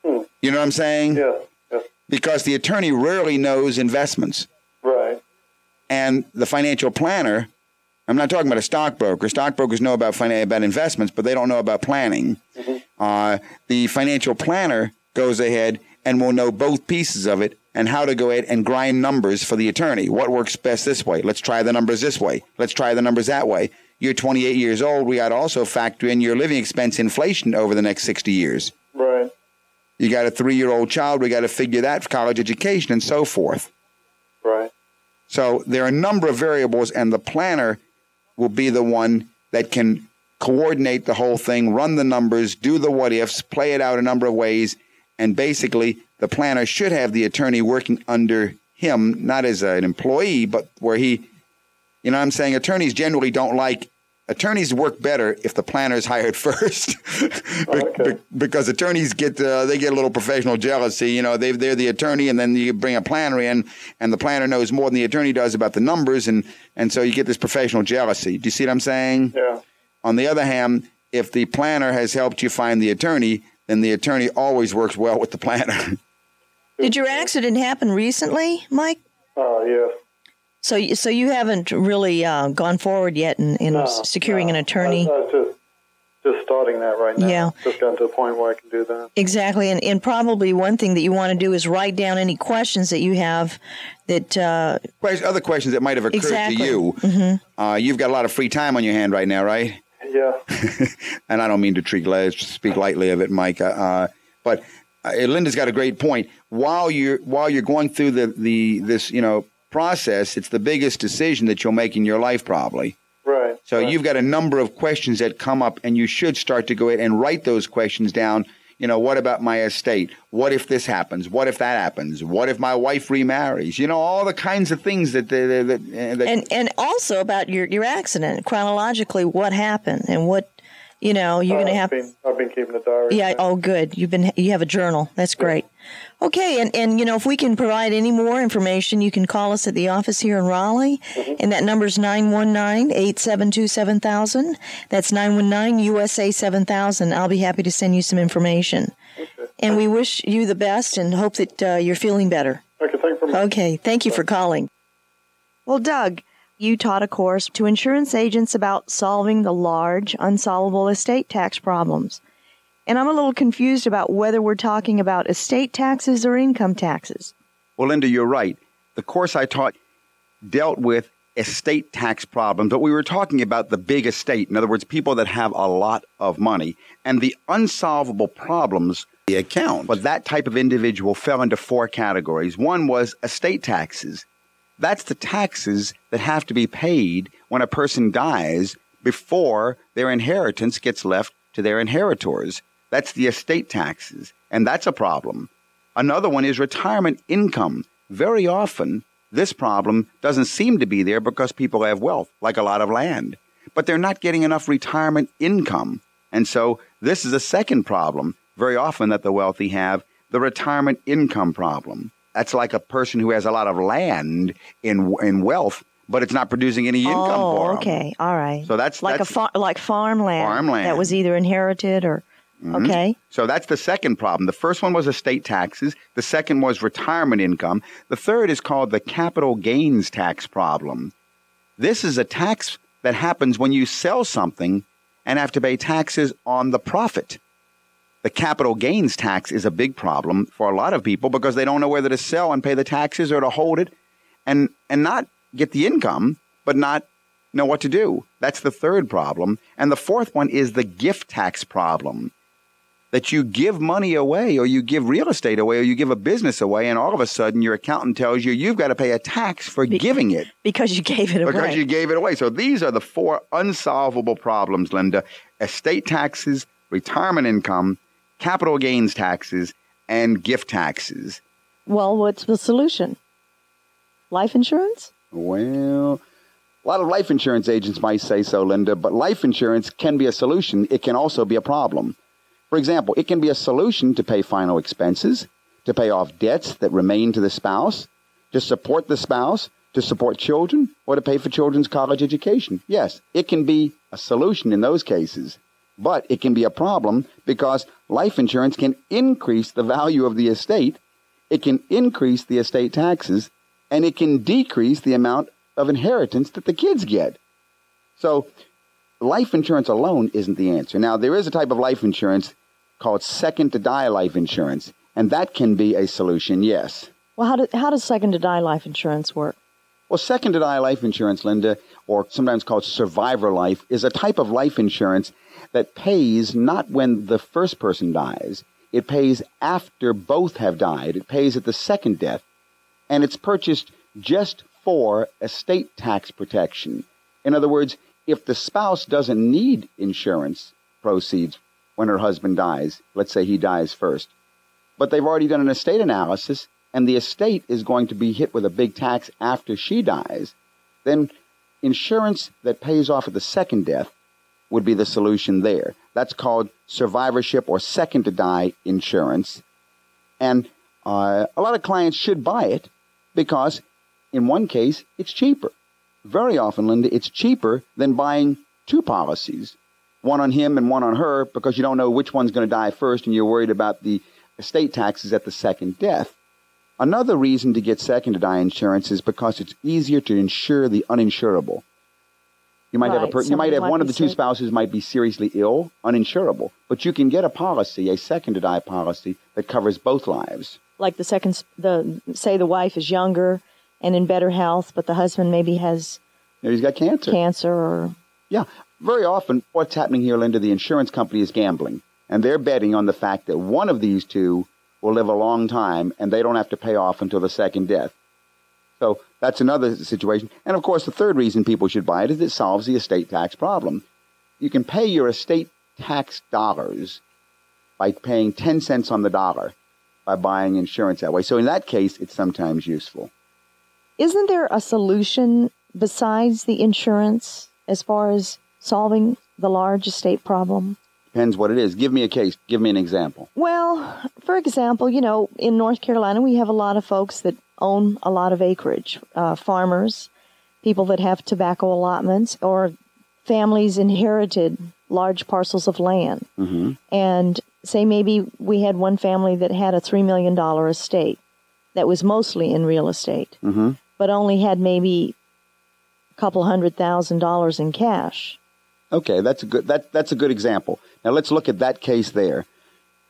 Hmm. You know what I'm saying? Yes. Yes. Because the attorney rarely knows investments, Right. and the financial planner. I'm not talking about a stockbroker. Stockbrokers know about finan- about investments, but they don't know about planning. Uh, the financial planner goes ahead and will know both pieces of it and how to go ahead and grind numbers for the attorney. What works best this way? Let's try the numbers this way. Let's try the numbers that way. You're 28 years old. We got to also factor in your living expense inflation over the next 60 years. Right. You got a three year old child. We got to figure that for college education and so forth. Right. So there are a number of variables, and the planner will be the one that can coordinate the whole thing, run the numbers, do the what ifs, play it out a number of ways, and basically the planner should have the attorney working under him, not as an employee, but where he, you know, what I'm saying attorneys generally don't like. Attorneys work better if the planner is hired first, Be- Okay. be- because attorneys get uh, they get a little professional jealousy. You know, they they're the attorney, and then you bring a planner in, and the planner knows more than the attorney does about the numbers, and and so you get this professional jealousy. Do you see what I'm saying? Yeah. On the other hand, if the planner has helped you find the attorney, then the attorney always works well with the planner. Did your accident happen recently, Mike? Oh, yeah. So, you- so you haven't really uh, gone forward yet in, in No, securing no. an attorney. I, I just just starting that right now. Yeah. Just gotten to the point where I can do that. Exactly, and, and probably one thing that you want to do is write down any questions that you have that uh, Other questions that might have occurred Exactly. to you. Mm-hmm. Uh, you've got a lot of free time on your hand right now, right? Yeah. and I don't mean to treat speak lightly of it, Mike. Uh, but uh, Linda's got a great point. While you're while you're going through the, the this you know process, it's the biggest decision that you'll make in your life, probably. Right. So right. you've got a number of questions that come up, and you should start to go ahead and write those questions down. You know, what about my estate? What if this happens? What if that happens? What if my wife remarries? You know, all the kinds of things that that, that, that and and also about your your accident chronologically, what happened and what you know you're Uh, going to have. I've been, I've been keeping a diary. Yeah. Oh, good. You've been you have a journal. That's great. Okay, and and you know if we can provide any more information, you can call us at the office here in Raleigh, and that number is 919-872-7000. That's 919 USA 7000. I'll be happy to send you some information. And we wish you the best and hope that uh, you're feeling better. Okay, thank you. Okay, thank you for calling. Well, Doug, you taught a course to insurance agents about solving the large, unsolvable estate tax problems. And I'm a little confused about whether we're talking about estate taxes or income taxes. Well, Linda, you're right. The course I taught dealt with estate tax problems, but we were talking about the big estate. In other words, people that have a lot of money and the unsolvable problems. The account. But that type of individual fell into four categories. One was estate taxes. That's the taxes that have to be paid when a person dies before their inheritance gets left to their inheritors. That's the estate taxes, and that's a problem. Another one is retirement income. Very often, this problem doesn't seem to be there because people have wealth, like a lot of land, but they're not getting enough retirement income. And so, this is a second problem, very often that the wealthy have the retirement income problem. That's like a person who has a lot of land in, in wealth, but it's not producing any oh, income oh, for 'em. okay, all right. So that's like that's, a far, like farmland, Farmland. that was either inherited or Mhm. okay. So that's the second problem. The first one was estate taxes. The second was retirement income. The third is called the capital gains tax problem. This is a tax that happens when you sell something and have to pay taxes on the profit. The capital gains tax is a big problem for a lot of people because they don't know whether to sell and pay the taxes or to hold it and and not get the income but not know what to do. That's the third problem. And the fourth one is the gift tax problem. That you give money away or you give real estate away or you give a business away and all of a sudden your accountant tells you you've got to pay a tax for Be- giving it because you gave it away. because you gave it away. So these are the four unsolvable problems, Linda. Estate taxes, retirement income, capital gains taxes, and gift taxes. well, what's the solution? Life insurance? Well, a lot of life insurance agents might say so, Linda, but life insurance can be a solution. It can also be a problem. For example, it can be a solution to pay final expenses, to pay off debts that remain to the spouse, to support the spouse, to support children, or to pay for children's college education. Yes, it can be a solution in those cases, but it can be a problem because life insurance can increase the value of the estate, it can increase the estate taxes, and it can decrease the amount of inheritance that the kids get. So, life insurance alone isn't the answer. Now, there is a type of life insurance called second to die life insurance, and that can be a solution, yes. Well, how, do, how does second to die life insurance work? Well, second to die life insurance, Linda, or sometimes called survivor life, is a type of life insurance that pays not when the first person dies, it pays after both have died. It pays at the second death, and it's purchased just for estate tax protection. In other words, if the spouse doesn't need insurance proceeds when her husband dies, let's say he dies first, but they've already done an estate analysis and the estate is going to be hit with a big tax after she dies, then insurance that pays off at the second death would be the solution there. That's called survivorship or second to die insurance. And uh, a lot of clients should buy it because, in one case, it's cheaper. Very often, Linda, it's cheaper than buying two policies one on him and one on her because you don't know which one's going to die first and you're worried about the estate taxes at the second death. Another reason to get second to die insurance is because it's easier to insure the uninsurable. You might have a Right, per- you might have might one of the two sick. spouses might be seriously ill, uninsurable, but you can get a policy, a second to die policy that covers both lives. Like the second, the say the wife is younger and in better health, but the husband maybe has know, he's got cancer. cancer or Yeah, very often what's happening here, Linda, the insurance company is gambling, and they're betting on the fact that one of these two will live a long time and they don't have to pay off until the second death. So that's another situation. And of course, the third reason people should buy it is it solves the estate tax problem. You can pay your estate tax dollars by paying 10 cents on the dollar by buying insurance that way. So in that case, it's sometimes useful. Isn't there a solution besides the insurance as far as solving the large estate problem? Depends what it is. Give me a case. Give me an example. Well, for example, you know, in North Carolina, we have a lot of folks that own a lot of acreage, uh, farmers, people that have tobacco allotments, or families inherited large parcels of land. hmm And say maybe we had one family that had a $3 million estate that was mostly in real estate, hmm but only had maybe a couple hundred thousand dollars in cash. Okay, that's a good that that's a good example. Now let's look at that case there.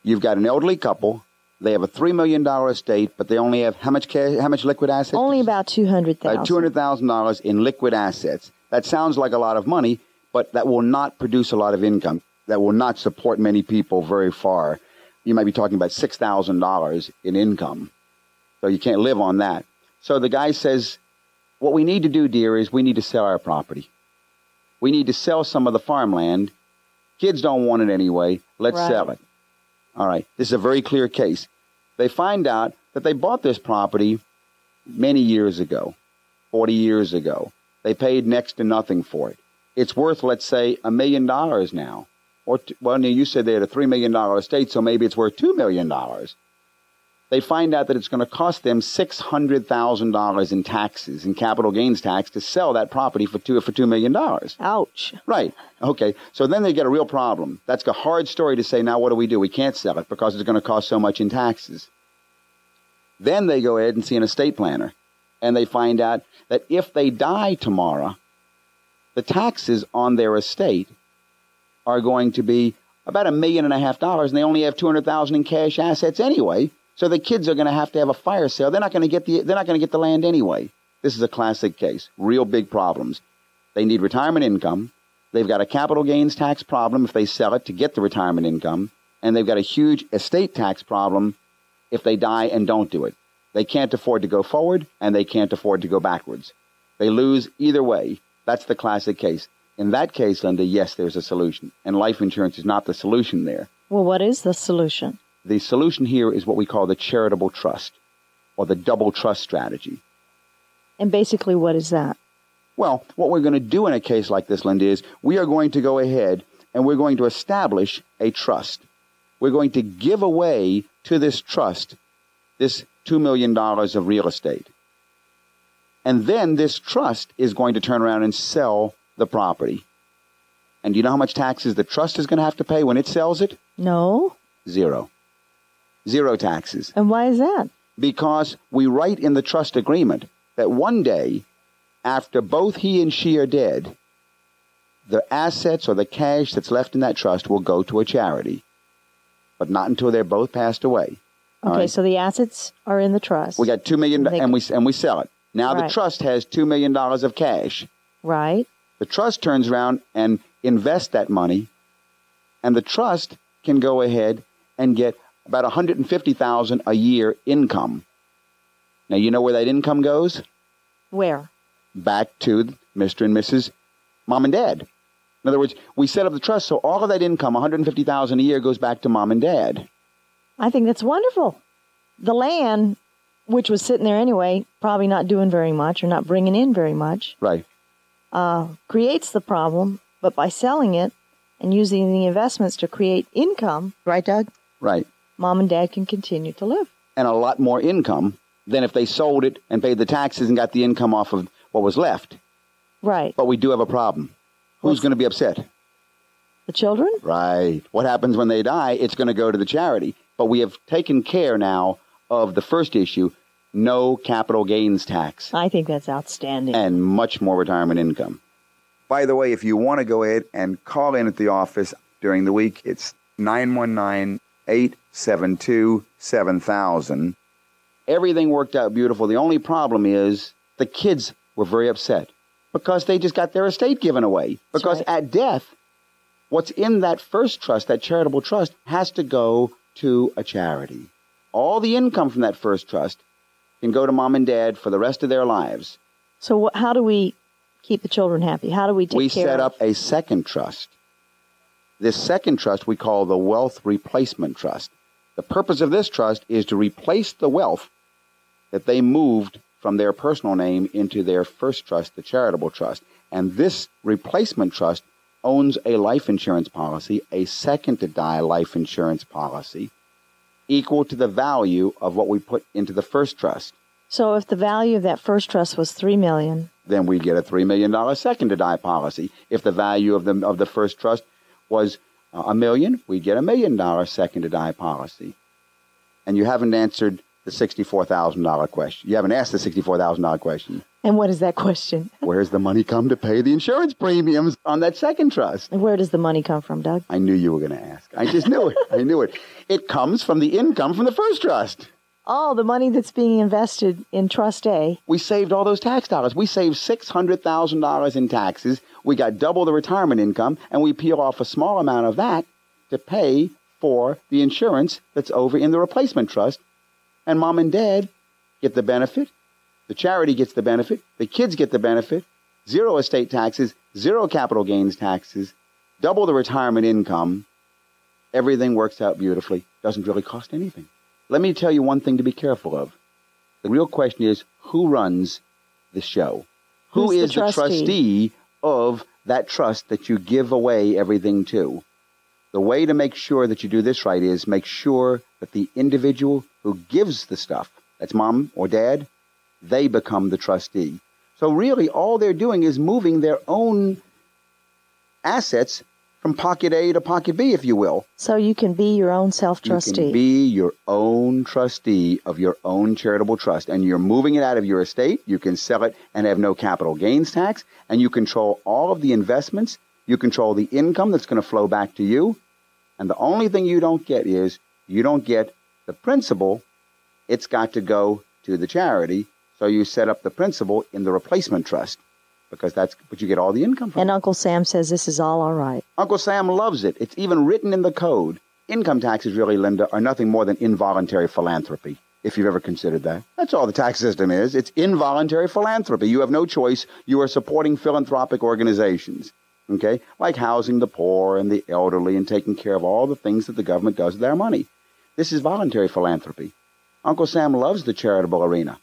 You've got an elderly couple. They have a three million dollar estate, but they only have how much cash? How much liquid assets? Only about 200000 Uh, two hundred thousand dollars in liquid assets. That sounds like a lot of money, but that will not produce a lot of income. That will not support many people very far. You might be talking about six thousand dollars in income, so you can't live on that. So the guy says, "What we need to do, dear, is we need to sell our property. We need to sell some of the farmland. Kids don't want it anyway. Let's Right. sell it." All right. This is a very clear case. They find out that they bought this property many years ago, 40 years ago. They paid next to nothing for it. It's worth, let's say, a million dollars now. Or, t- well, you said they had a $3 million estate, so maybe it's worth $2 million. They find out that it's going to cost them $600,000 in taxes, in capital gains tax, to sell that property for two, for $2 million. Ouch. Right. Okay. So then they get a real problem. That's a hard story to say, now what do we do? We can't sell it because it's going to cost so much in taxes. Then they go ahead and see an estate planner. And they find out that if they die tomorrow, the taxes on their estate are going to be about a million and a half dollars, and they only have two hundred thousand in cash assets anyway. So the kids are going to have to have a fire sale. They're not going to get the they're not going to get the land anyway. This is a classic case. Real big problems. They need retirement income. They've got a capital gains tax problem if they sell it to get the retirement income. and they've got a huge estate tax problem if they die and don't do it. They can't afford to go forward and they can't afford to go backwards. They lose either way. That's the classic case. In that case, Linda, yes, there's a solution. And life insurance is not the solution there. Well, what is the solution? The solution here is what we call the charitable trust or the double trust strategy. And basically, what is that? Well, what we're going to do in a case like this, Linda, is we are going to go ahead and we're going to establish a trust. We're going to give away to this trust this $2 million of real estate. And then this trust is going to turn around and sell the property. And do you know how much taxes the trust is going to have to pay when it sells it? No. Zero. Zero taxes. And why is that? Because we write in the trust agreement that one day, after both he and she are dead, the assets or the cash that's left in that trust will go to a charity, but not until they're both passed away. Okay, right? so the assets are in the trust. We got two million, They- and we and we sell it. Now Right. the trust has two million dollars of cash. right. The trust turns around and invests that money, and the trust can go ahead and get about one hundred and fifty thousand a year income. Now you know where that income goes? Where? Back to Mr. and Mrs. Mom and Dad. In other words, we set up the trust so all of that income, one hundred and fifty thousand a year, goes back to Mom and Dad. I think that's wonderful. The land, which was sitting there anyway, probably not doing very much or not bringing in very much, Right. uh, creates the problem. But by selling it and using the investments to create income, right, Doug? Right. Mom and Dad can continue to live. and a lot more income than if they sold it and paid the taxes and got the income off of what was left. Right. But we do have a problem. Who's going to be upset? The children? Right. What happens when they die? It's going to go to the charity. But we have taken care now of the first issue no capital gains tax I think that's outstanding. and much more retirement income. By the way, if you want to go ahead and call in at the office during the week, it's 919 872 7000. Everything worked out beautiful. The only problem is the kids were very upset because they just got their estate given away. Because right. at death, what's in that first trust, that charitable trust, has to go to a charity. All the income from that first trust can go to mom and dad for the rest of their lives. so, wh- how do we keep the children happy? How do we take we set up a second trust. This second trust we call the Wealth Replacement Trust. The purpose of this trust is to replace the wealth that they moved from their personal name into their first trust, the charitable trust. And this replacement trust owns a life insurance policy, a second to die life insurance policy, equal to the value of what we put into the first trust. So, if the value of that first trust was three million, then we get a $3 million second to die policy. If the value of the, of the first trust was uh, a million, we get a million dollar second to die policy. And you haven't answered the $64,000 question. You haven't asked the $64,000 question. and what is that question? Where's the money come to pay the insurance premiums on that second trust? Where does the money come from, Doug? I knew you were going to ask. I just knew it. I knew it. It comes from the income from the first trust. Oh, the money that's being invested in Trust A. We saved all those tax dollars. We saved $600,000 in taxes. We got double the retirement income, and we peel off a small amount of that to pay for the insurance that's over in the replacement trust. And mom and dad get the benefit. The charity gets the benefit. The kids get the benefit. Zero estate taxes, zero capital gains taxes, double the retirement income. Everything works out beautifully. Doesn't really cost anything. Let me tell you one thing to be careful of. The real question is who runs the show? Who Who's the is the trustee? trustee of that trust that you give away everything to? The way to make sure that you do this right is make sure that the individual who gives the stuff, that's mom or dad, they become the trustee. So really all they're doing is moving their own assets from pocket A to pocket B, if you will. So you can be your own self trustee. You can be your own trustee of your own charitable trust, and you're moving it out of your estate. You can sell it and have no capital gains tax, and you control all of the investments. You control the income that's going to flow back to you. And the only thing you don't get is you don't get the principal. It's got to go to the charity. So you set up the principal in the replacement trust because that's what you get all the income from. and Uncle Sam says this is all all right. Uncle Sam loves it. It's even written in the code income taxes, really, Linda, are nothing more than involuntary philanthropy. If you've ever considered that, that's all the tax system is. It's involuntary philanthropy. You have no choice. You are supporting philanthropic organizations, okay, like housing the poor and the elderly and taking care of all the things that the government does with their money. This is voluntary philanthropy. Uncle Sam loves the charitable arena.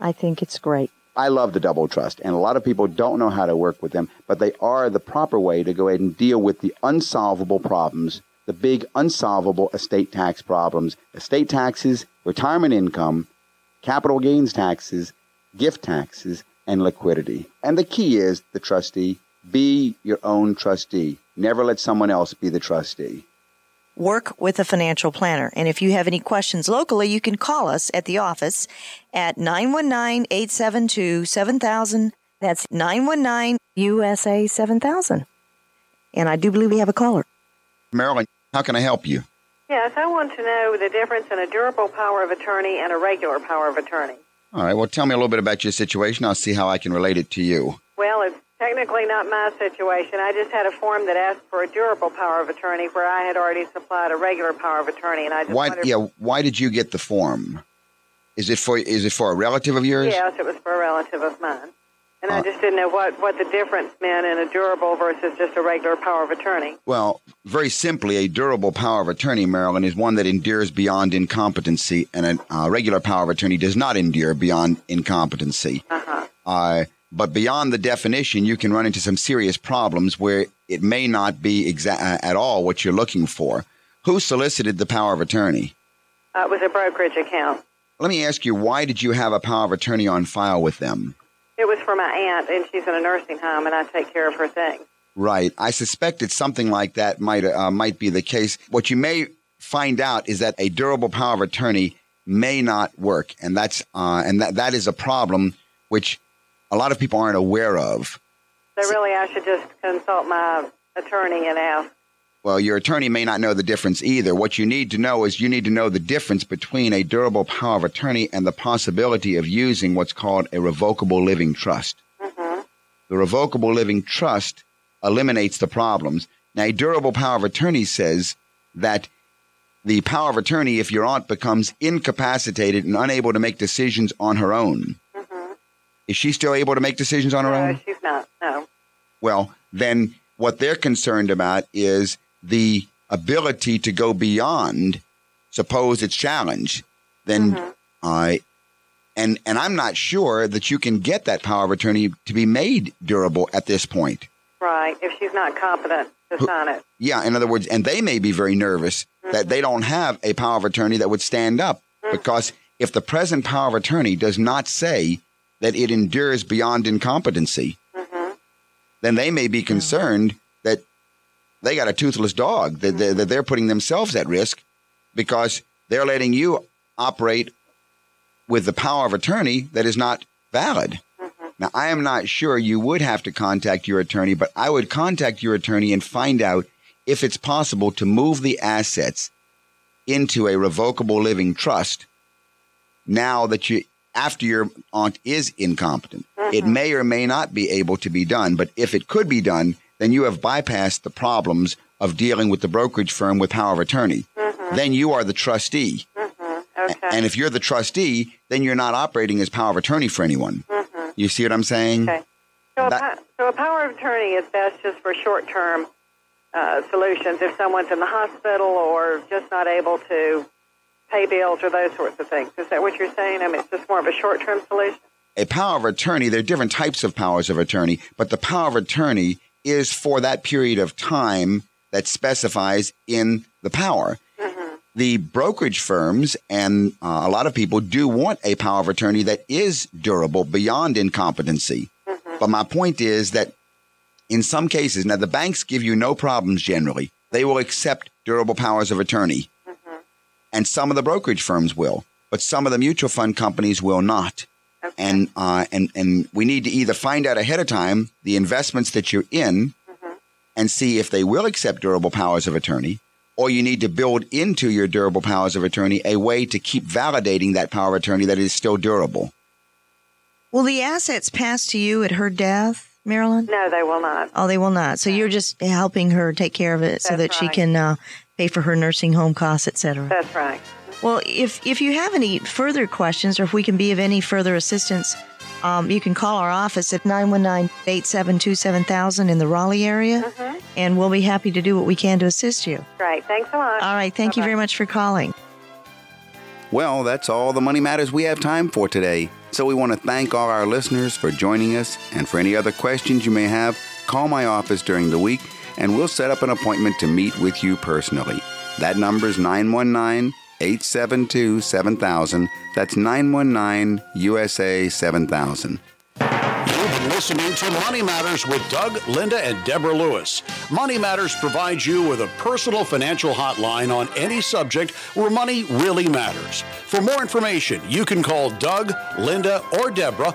I think it's great. I love the double trust, and a lot of people don't know how to work with them, but they are the proper way to go ahead and deal with the unsolvable problems, the big unsolvable estate tax problems, estate taxes, retirement income, capital gains taxes, gift taxes, and liquidity. And the key is the trustee be your own trustee. Never let someone else be the trustee work with a financial planner. And if you have any questions locally, you can call us at the office at 919-872-7000. That's 919-USA 7000. And I do believe we have a caller. Marilyn, how can I help you? Yes, I want to know the difference in a durable power of attorney and a regular power of attorney. All right, well, tell me a little bit about your situation. I'll see how I can relate it to you. Well, it's technically not my situation. I just had a form that asked for a durable power of attorney where I had already supplied a regular power of attorney, and I just why? wondered- Yeah, why did you get the form? Is it for is it for a relative of yours? Yes, it was for a relative of mine. And I Uh, just didn't know what, what the difference meant in a durable versus just a regular power of attorney. Well, very simply, a durable power of attorney, Marilyn, is one that endures beyond incompetency, and a uh, regular power of attorney does not endure beyond incompetency. Uh-huh. Uh, but beyond the definition, you can run into some serious problems where it may not be exa- uh, at all what you're looking for. Who solicited the power of attorney? Uh, it was a brokerage account. Let me ask you, why did you have a power of attorney on file with them? It was for my aunt, and she's in a nursing home, and I take care of her things. Right. I suspected something like that might uh, might be the case. What you may find out is that a durable power of attorney may not work, and that's uh, and that that is a problem which a lot of people aren't aware of. So really, I should just consult my attorney and ask. Well, your attorney may not know the difference either. What you need to know is you need to know the difference between a durable power of attorney and the possibility of using what's called a revocable living trust. Mm-hmm. The revocable living trust eliminates the problems. Now, a durable power of attorney says that the power of attorney, if your aunt becomes incapacitated and unable to make decisions on her own, is she still able to make decisions on her own? No, she's not. No. Well, then what they're concerned about is the ability to go beyond. Suppose it's challenged, then mm-hmm. I, and and I'm not sure that you can get that power of attorney to be made durable at this point. Right. If she's not competent to sign it. Yeah, in other words, and they may be very nervous that mm-hmm. they don't have a power of attorney that would stand up mm-hmm. because if the present power of attorney does not say that it endures beyond incompetency, mm-hmm. then they may be mm-hmm. concerned that they got a toothless dog, that, that, that they're putting themselves at risk because they're letting you operate with the power of attorney that is not valid. Mm-hmm. Now, I am not sure you would have to contact your attorney, but I would contact your attorney and find out if it's possible to move the assets into a revocable living trust now that you after your aunt is incompetent. It mm-hmm. may or may not be able to be done, but if it could be done, then you have bypassed the problems of dealing with the brokerage firm with power of attorney. Mm-hmm. Then you are the trustee. Mm-hmm. Okay. And if you're the trustee, then you're not operating as power of attorney for anyone. You see what I'm saying? Okay. So a, That- po- so a power of attorney is best just for short-term uh, solutions if someone's in the hospital or just not able to pay bills or those sorts of things. Is that what you're saying? I mean, it's just more of a short-term solution. a power of attorney, there are different types of powers of attorney, but the power of attorney is for that period of time that specifies in the power. The brokerage firms and uh, a lot of people do want a power of attorney that is durable beyond incompetency. But my point is that in some cases, now the banks give you no problems generally. They will accept durable powers of attorney. And some of the brokerage firms will, but some of the mutual fund companies will not and uh, and and we need to either find out ahead of time the investments that you're in and see if they will accept durable powers of attorney or you need to build into your durable powers of attorney a way to keep validating that power of attorney that is still durable Will the assets pass to you at her death, Marilyn? No, they will not. Oh, they will not. So you're just helping her take care of it so that That's she can uh, pay for her nursing home costs, etc. That's right. Well, if if you have any further questions or if we can be of any further assistance, um, you can call our office at 919-872-7000 in the Raleigh area, Mhm. and we'll be happy to do what we can to assist you. Great. Thanks a lot. All right. Thank you very much for calling. Well, that's all the money matters we have time for today. So we want to thank all our listeners for joining us. And for any other questions you may have, call my office during the week and we'll set up an appointment to meet with you personally. That number is 919 872 7000. That's 919 USA 7000. You've been listening to Money Matters with Doug, Linda, and Deborah Lewis. Money Matters provides you with a personal financial hotline on any subject where money really matters. For more information, you can call Doug, Linda, or Deborah